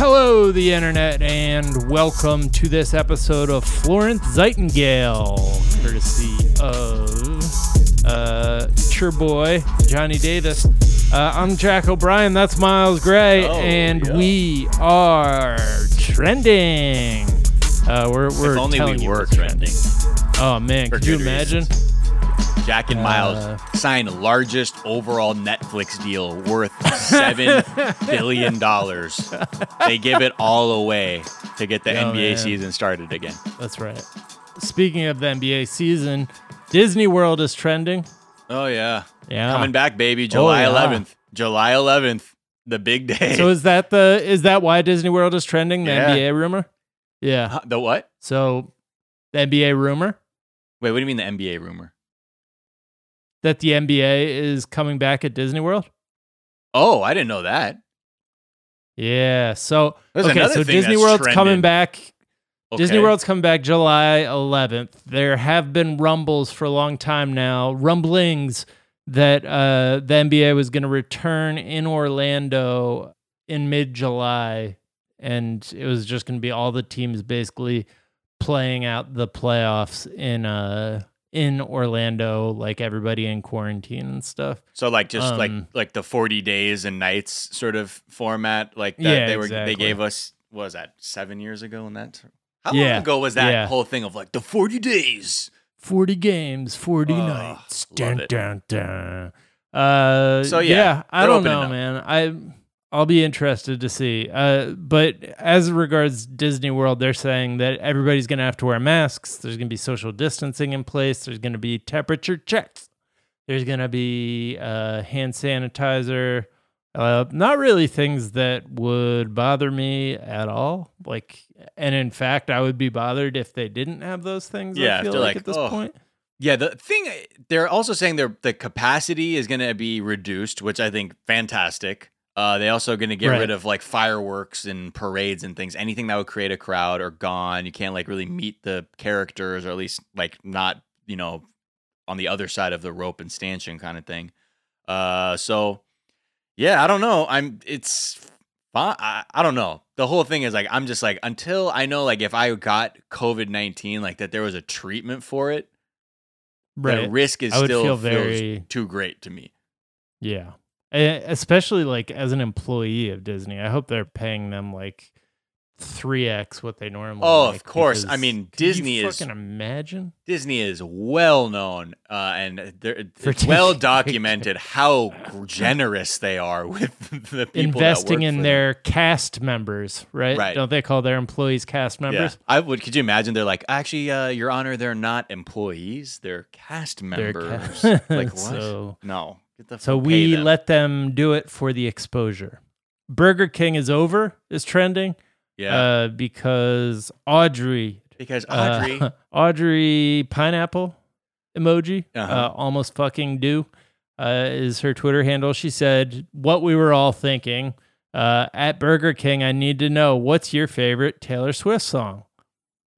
Hello, the internet, and welcome to this episode of Florence Zeitingale, courtesy of uh, your boy Johnny Davis. Uh, I'm Jack O'Brien. That's Miles Gray, Oh, and yeah. we are trending. Uh, we're we're if only we were what's trending. Oh man, could you imagine? Jack and Miles Uh, signed largest overall Netflix deal worth seven billion dollars. They give it all away to get the Yo, NBA man. season started again. That's right. Speaking of the NBA season, Disney World is trending. Oh yeah, Yeah, coming back, baby. July yeah. 11th. July 11th, the big day. So is that the is that why Disney World is trending? The Yeah. NBA rumor? Yeah. The what? So the NBA rumor Wait, what do you mean the NBA rumor? That the NBA is coming back at Disney World? Oh, I didn't know that. Yeah. So There's okay, so Disney World's trending. coming back. Disney World's coming back July 11th. There have been rumbles for a long time now, rumblings that uh, the NBA was going to return in Orlando in mid July, and it was just going to be all the teams basically playing out the playoffs in uh in Orlando, like everybody in quarantine and stuff. So like just like Um, like the 40 days and nights sort of format like that Yeah, they were exactly. they gave us what was that 7 years ago in that How Yeah, long ago was that yeah. whole thing of like the 40 days? 40 games, 40 Ugh, nights. Dun, dun, dun. Uh, So, yeah, yeah, I don't know, up. man. I I'll be interested to see. Uh, but as regards Disney World, they're saying that everybody's going to have to wear masks. There's going to be social distancing in place. There's going to be temperature checks. There's going to be uh, hand sanitizer. Uh, not really things that would bother me at all. Like, and in fact, I would be bothered if they didn't have those things. Yeah, I feel like, like, at this "Oh, point. Yeah, the thing they're also saying their the capacity is going to be reduced, which I think fantastic. Uh, they also going to get Right. rid of like fireworks and parades and things. Anything that would create a crowd are gone. You can't like really meet the characters, or at least like not you know on the other side of the rope and stanchion kind of thing. Uh, so yeah, I don't know. I'm it's fine. I, I don't know. The whole thing is like I'm just like until I know like if I got COVID nineteen like that there was a treatment for it the risk is still feel feels very- too great to me. Yeah. Especially like as an employee of Disney. I hope they're paying them like 3x what they normally Oh, of course. I mean, Disney is- fucking imagine Disney is well known uh, and they're, it's well documented how generous they are with the people investing that work in their cast members, right? Right. Don't they call their employees cast them. Yeah. members? I would. Could you imagine? They're like, actually, uh, Your Honor, they're not employees. They're cast members. They're members. ca- like what? So, no. So we them. let them do it for the exposure. Burger King is over, is trending. yeah Uh, because Audrey because Uh, Audrey. Audrey pineapple emoji, Uh-huh. uh, almost fucking do, uh, is her Twitter handle. She said, "What we were all thinking uh, at Burger King. I need to know what's your favorite Taylor Swift song."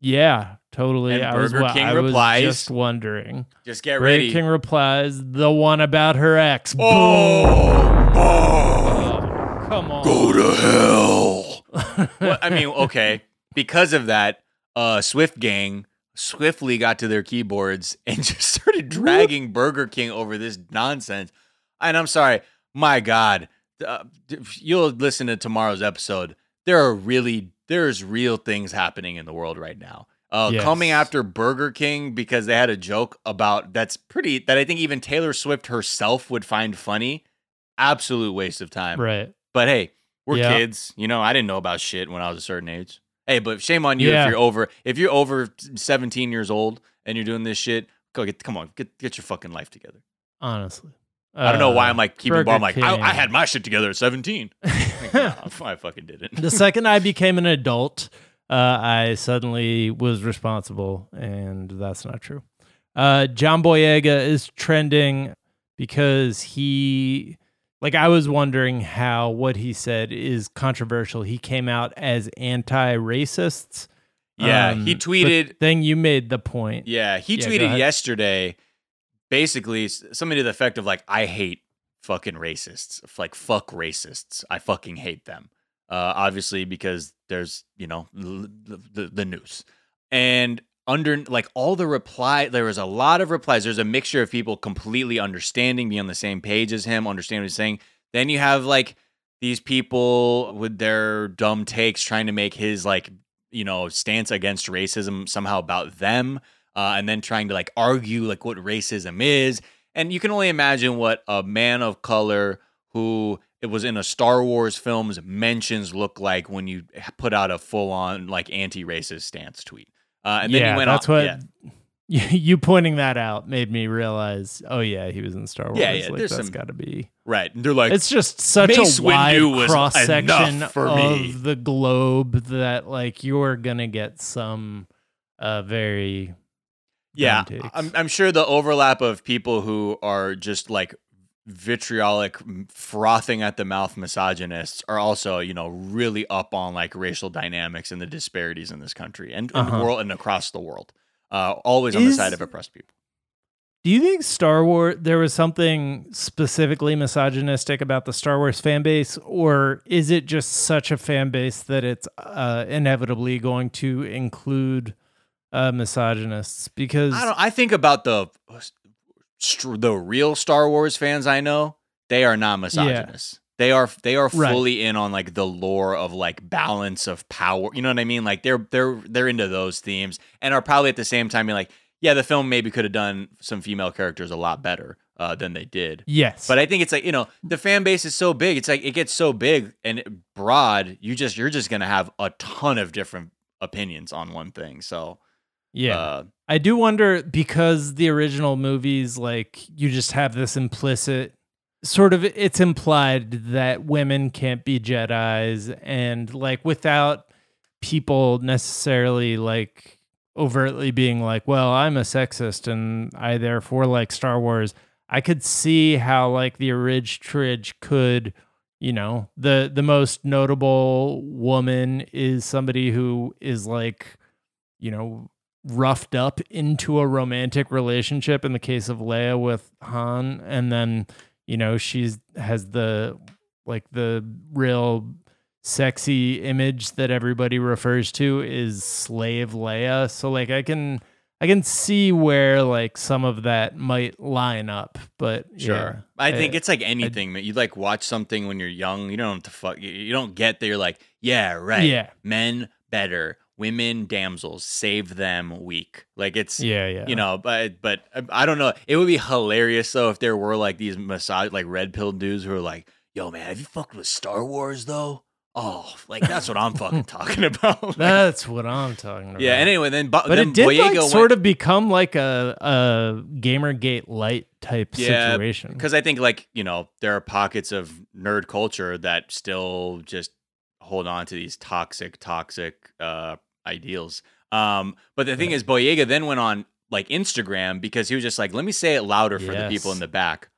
Yeah, totally. And I was, Burger wa- King I was replies- just wondering. just get Burger ready. King replies, "The one about her ex." Boom. oh, oh, Oh, come on. go to hell. well, I mean, okay, because of that, uh, Swift Gang swiftly got to their keyboards and just started dragging Burger King over this nonsense. And I'm sorry, my God, uh, you'll listen to tomorrow's episode. There are really there's real things happening in the world right now. Uh, Yes. Coming after Burger King because they had a joke about that's pretty that I think even Taylor Swift herself would find funny. Absolute waste of time. right. But hey, we're Yeah. kids. You know, I didn't know about shit when I was a certain age. Hey, but shame on you Yeah. if you're over if you're over 17 years old and you're doing this shit. Go get come on, get get your fucking life together. Honestly, I don't know why I'm like keeping Burger bar. I'm like I, I had my shit together at 17. Like, nah, I fucking didn't. the second I became an adult, uh, I suddenly was responsible, and that's not true. Uh, John Boyega is trending because he, like, I was wondering how what he said is controversial. He came out as anti-racists. Yeah, Um, he tweeted. Then you made the point. Yeah, he Yeah, tweeted yesterday, basically something to the effect of like, "I hate fucking racists. Like fuck racists. I fucking hate them." Uh, obviously, because there's you know the, the, the news. And under like all the reply there was a lot of replies. There's a mixture of people completely understanding being on the same page as him understanding what he's saying. Then you have like these people with their dumb takes trying to make his like you know stance against racism somehow about them uh, and then trying to like argue like what racism is. And you can only imagine what a man of color who it was in a Star Wars film's mentions look like when you put out a full on like anti-racist stance tweet. Uh, and then yeah, he went that's on, what yeah. you pointing that out made me realize. Oh yeah, he was in Star Wars. Yeah, yeah, Like, there's that's some- got to be. right. And they're like, It's just such Mace a wide cross section for of me. the globe that like you're gonna get some uh very yeah. I'm, I'm sure the overlap of people who are just like vitriolic, frothing at the mouth misogynists are also, you know, really up on like racial dynamics and the disparities in this country and Uh-huh. the world and across the world. Uh, always on the side of oppressed people. Do you think Star Wars there was something specifically misogynistic about the Star Wars fan base, or is it just such a fan base that it's uh, inevitably going to include uh, misogynists? Because I don't. I think about the str- the real Star Wars fans I know. They are not misogynists. They are they are Right. fully in on like the lore of like balance of power. You know what I mean? Like they're they're they're into those themes and are probably at the same time being like, yeah, the film maybe could have done some female characters a lot better uh, than they did. yes, But I think it's like you know the fan base is so big. It's like it gets so big and broad. You just you're just gonna have a ton of different opinions on one thing. So yeah, uh, I do wonder because the original movies, like you just have this implicit sort of it's implied that women can't be Jedi's and like without people necessarily like overtly being like, well, I'm a sexist and I therefore like Star Wars. I could see how like the Ridge Tridge could, you know, the the most notable woman is somebody who is like, you know, roughed up into a romantic relationship in the case of Leia with Han and then you know she's has the like the real sexy image that everybody refers to is slave Leia so like I can I can see where like some of that might line up but Sure. yeah, I think it's like anything, man. You like watch something when you're young. You don't know what the fuck. You, you don't get that. You're like, yeah, right. yeah Men better. Women, damsels, save them weak. Like it's, yeah yeah you know, but but uh, I don't know. It would be hilarious though if there were like these massage like red pill dudes who are like, yo, man, have you fucked with Star Wars though? Oh, like that's what I'm fucking talking about. Like, that's what I'm talking about yeah. Anyway, then but, but then it did Boyega like went, sort of become like a a Gamergate light type Yeah, situation. because I think like you know there are pockets of nerd culture that still just hold on to these toxic, toxic uh, ideals. Um, but the thing Yeah. is, Boyega then went on like Instagram because he was just like, let me say it louder for the people in the back.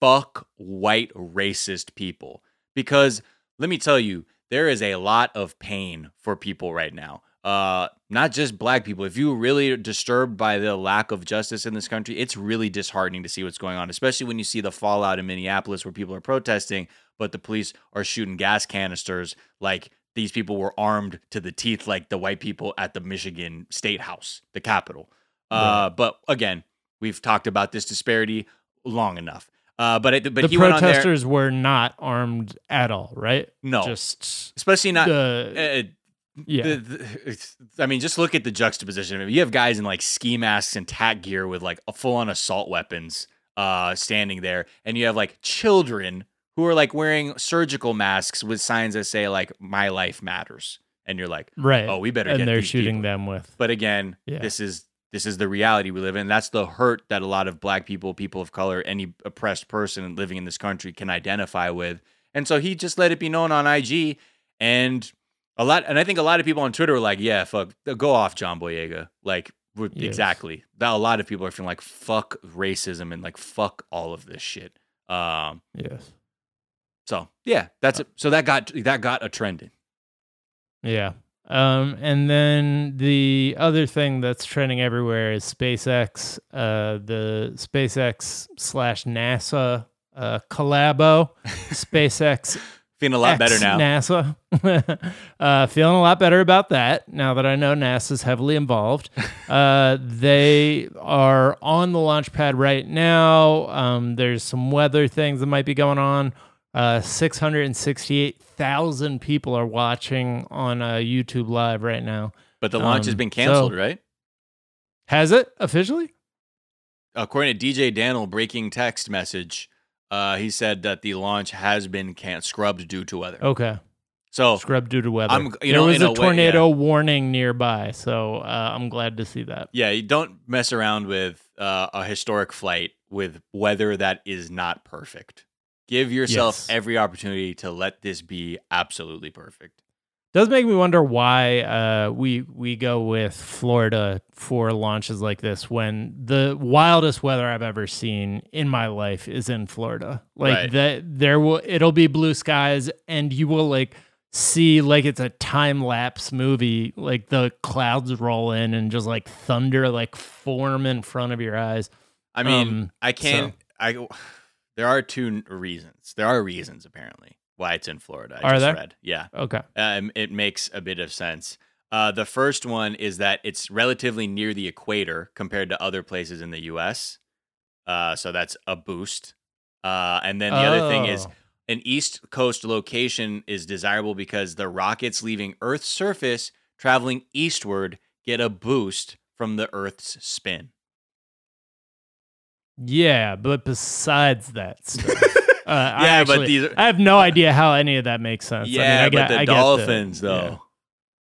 Fuck white racist people. Because let me tell you, there is a lot of pain for people right now. Uh, not just black people. If you really are disturbed by the lack of justice in this country, it's really disheartening to see what's going on, especially when you see the fallout in Minneapolis where people are protesting, but the police are shooting gas canisters like these people were armed to the teeth like the white people at the Michigan State House, the Capitol. Uh, but again, we've talked about this disparity long enough. Uh, but it, but the he went on there. protesters were not armed at all, right? No, Just especially not. the uh, yeah. the- the- I mean, just look at the juxtaposition. I mean, you have guys in like ski masks and tack gear with like a full on assault weapons uh, standing there, and you have like children who are like wearing surgical masks with signs that say like "My life matters," and you're like, right. "Oh, we better." and they're shooting people. them with But again, Yeah. this is this is the reality we live in. That's the hurt that a lot of black people, people of color, any oppressed person living in this country can identify with. And so he just let it be known on IG and a lot and I think a lot of people on Twitter were like, "Yeah, fuck, go off John Boyega." Like Yes. exactly. That a lot of people are feeling like fuck racism and like fuck all of this shit. Um yes. So, yeah, that's it. So that got that got a trending. Yeah. Um, and then the other thing that's trending everywhere is SpaceX, uh, the SpaceX slash NASA uh, collabo. SpaceX Feeling a lot better now. NASA. uh, feeling a lot better about that now that I know NASA's heavily involved. uh, they are on the launch pad right now. Um, there's some weather things that might be going on. Uh, 668,000 people are watching on uh, YouTube Live right now. But the launch has Um, been canceled, so- right? Has it officially? According to DJ Daniel, breaking text message, uh, he said that the launch has been can- scrubbed due to weather. Okay. So Scrub due to weather. I'm- you there know, was in a, a way, tornado warning nearby, so uh, I'm glad to see that. yeah, you don't mess around with uh, a historic flight with weather that is not perfect. Give yourself Yes. every opportunity to let this be absolutely perfect. Does make me wonder why uh, we we go with Florida for launches like this when the wildest weather I've ever seen in my life is in Florida. Like Right. that, there will it'll be blue skies, and you will like see like it's a time lapse movie. Like the clouds roll in and just like thunder like form in front of your eyes. I mean, Um, I can't. I there are two reasons. There are reasons apparently why it's in Florida. I Are just there? read. Yeah. Okay. um, it makes a bit of sense. Uh, the first one is that it's relatively near the equator compared to other places in the U.S. Uh, so that's a boost. Uh, and then the other thing is Oh. an East Coast location is desirable because the rockets leaving Earth's surface traveling eastward get a boost from the Earth's spin. Yeah, but besides that stuff. Uh, I Yeah, but these are- I have no idea how any of that makes sense. I mean, yeah, I get- but the I get Dolphins, yeah. though,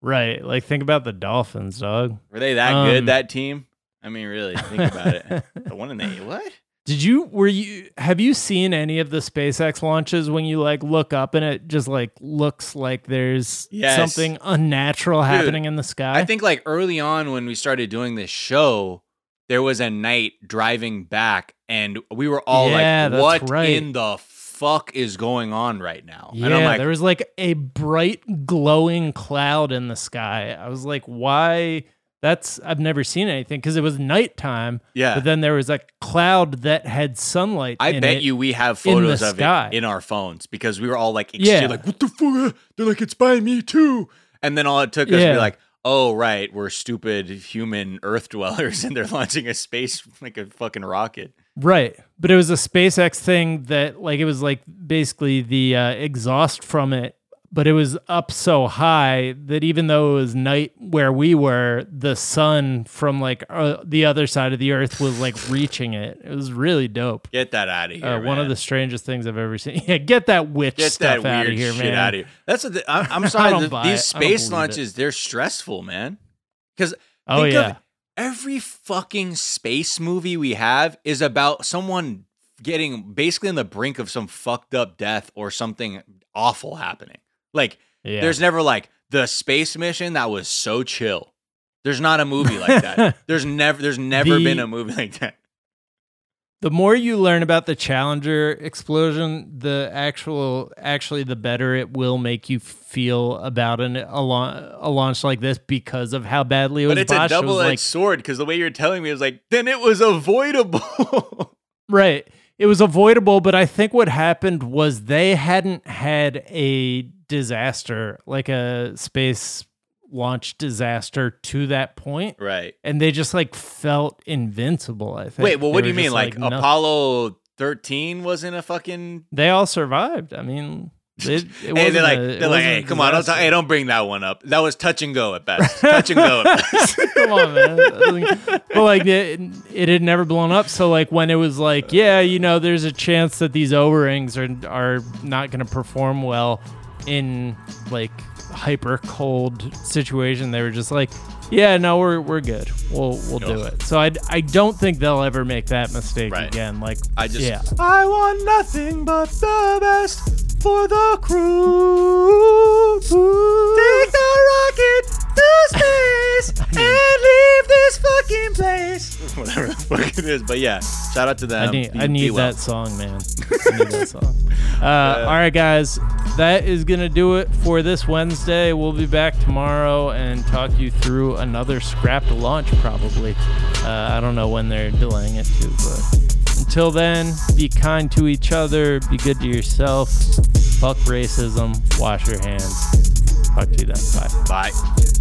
Right. Like, think about the Dolphins, dog. were they that Um, good? That team? I mean, really, think about it. The one in the what? Did you, were you, have you seen any of the SpaceX launches when you like look up and it just like looks like there's Yes. something unnatural Dude, happening in the sky? I think like early on when we started doing this show, there was a night driving back, and we were all Yeah, like, "What right. in the fuck is going on right now?" Yeah, and I'm like, there was like a bright glowing cloud in the sky. I was like, why? That's I've never seen anything because it was nighttime. "Yeah." But then there was a cloud that had sunlight. I bet you we have photos of sky. it in our phones because we were all like, Yeah. yeah. like what the fuck? They're like, it's by me too. And then all it took us to be like, oh right, we're stupid human Earth dwellers, and they're launching a space like a fucking rocket. Right. But it was a SpaceX thing that like it was like basically the uh, exhaust from it, but it was up so high that even though it was night where we were, the sun from like uh, the other side of the earth was like reaching it. It was really dope. Get that out of here. Uh, one of the strangest things I've ever seen. Yeah, get that witch Get stuff that out of here, shit man. out of here. That's what the, I'm, I'm sorry. the- these it. I don't space believe it. launches, they're stressful, man. Because Oh yeah. every fucking space movie we have is about someone getting basically on the brink of some fucked up death or something awful happening. Like yeah. there's never like the space mission that was so chill. There's not a movie like that. There's never there's never The- been a movie like that. the more you learn about the Challenger explosion, the actual actually the better it will make you feel about an a, launch, a launch like this because of how badly it was But it's a botched. Was double edged like- sword because the way you're telling me is like, then it was avoidable. Right. It was avoidable, but I think what happened was they hadn't had a disaster, like a space launch disaster to that point. right. And they just like felt invincible, I think. Wait, well, what do you mean? just Like, Apollo 13 wasn't a fucking. They all survived. I mean, it, it Hey, they're like, a- they're like, hey, come on, don't, disaster. hey, don't bring that one up. That was touch and go at best. touch and go at best. Come on, man. but like it, it had never blown up. So like when it was like, yeah, you know, there's a chance that these O rings are are not going to perform well in like hyper cold situation. They were just like, yeah, no, we're we're good. We'll we'll do it. So I I don't think they'll ever make that mistake Right. again. Like I just, yeah. I want nothing but the best for the crew. Take the rocket to space and leave this fucking place. Whatever the fuck it is, but yeah, shout out to them. I need, Be- I need well. that song, man. I need that song. Uh, all right, guys, that is gonna do it for this Wednesday. We'll be back tomorrow and talk you through another scrapped launch, probably. Uh, I don't know when they're delaying it to, but until then, be kind to each other, be good to yourself, Fuck racism. Wash your hands. Talk to you then. Bye. Bye.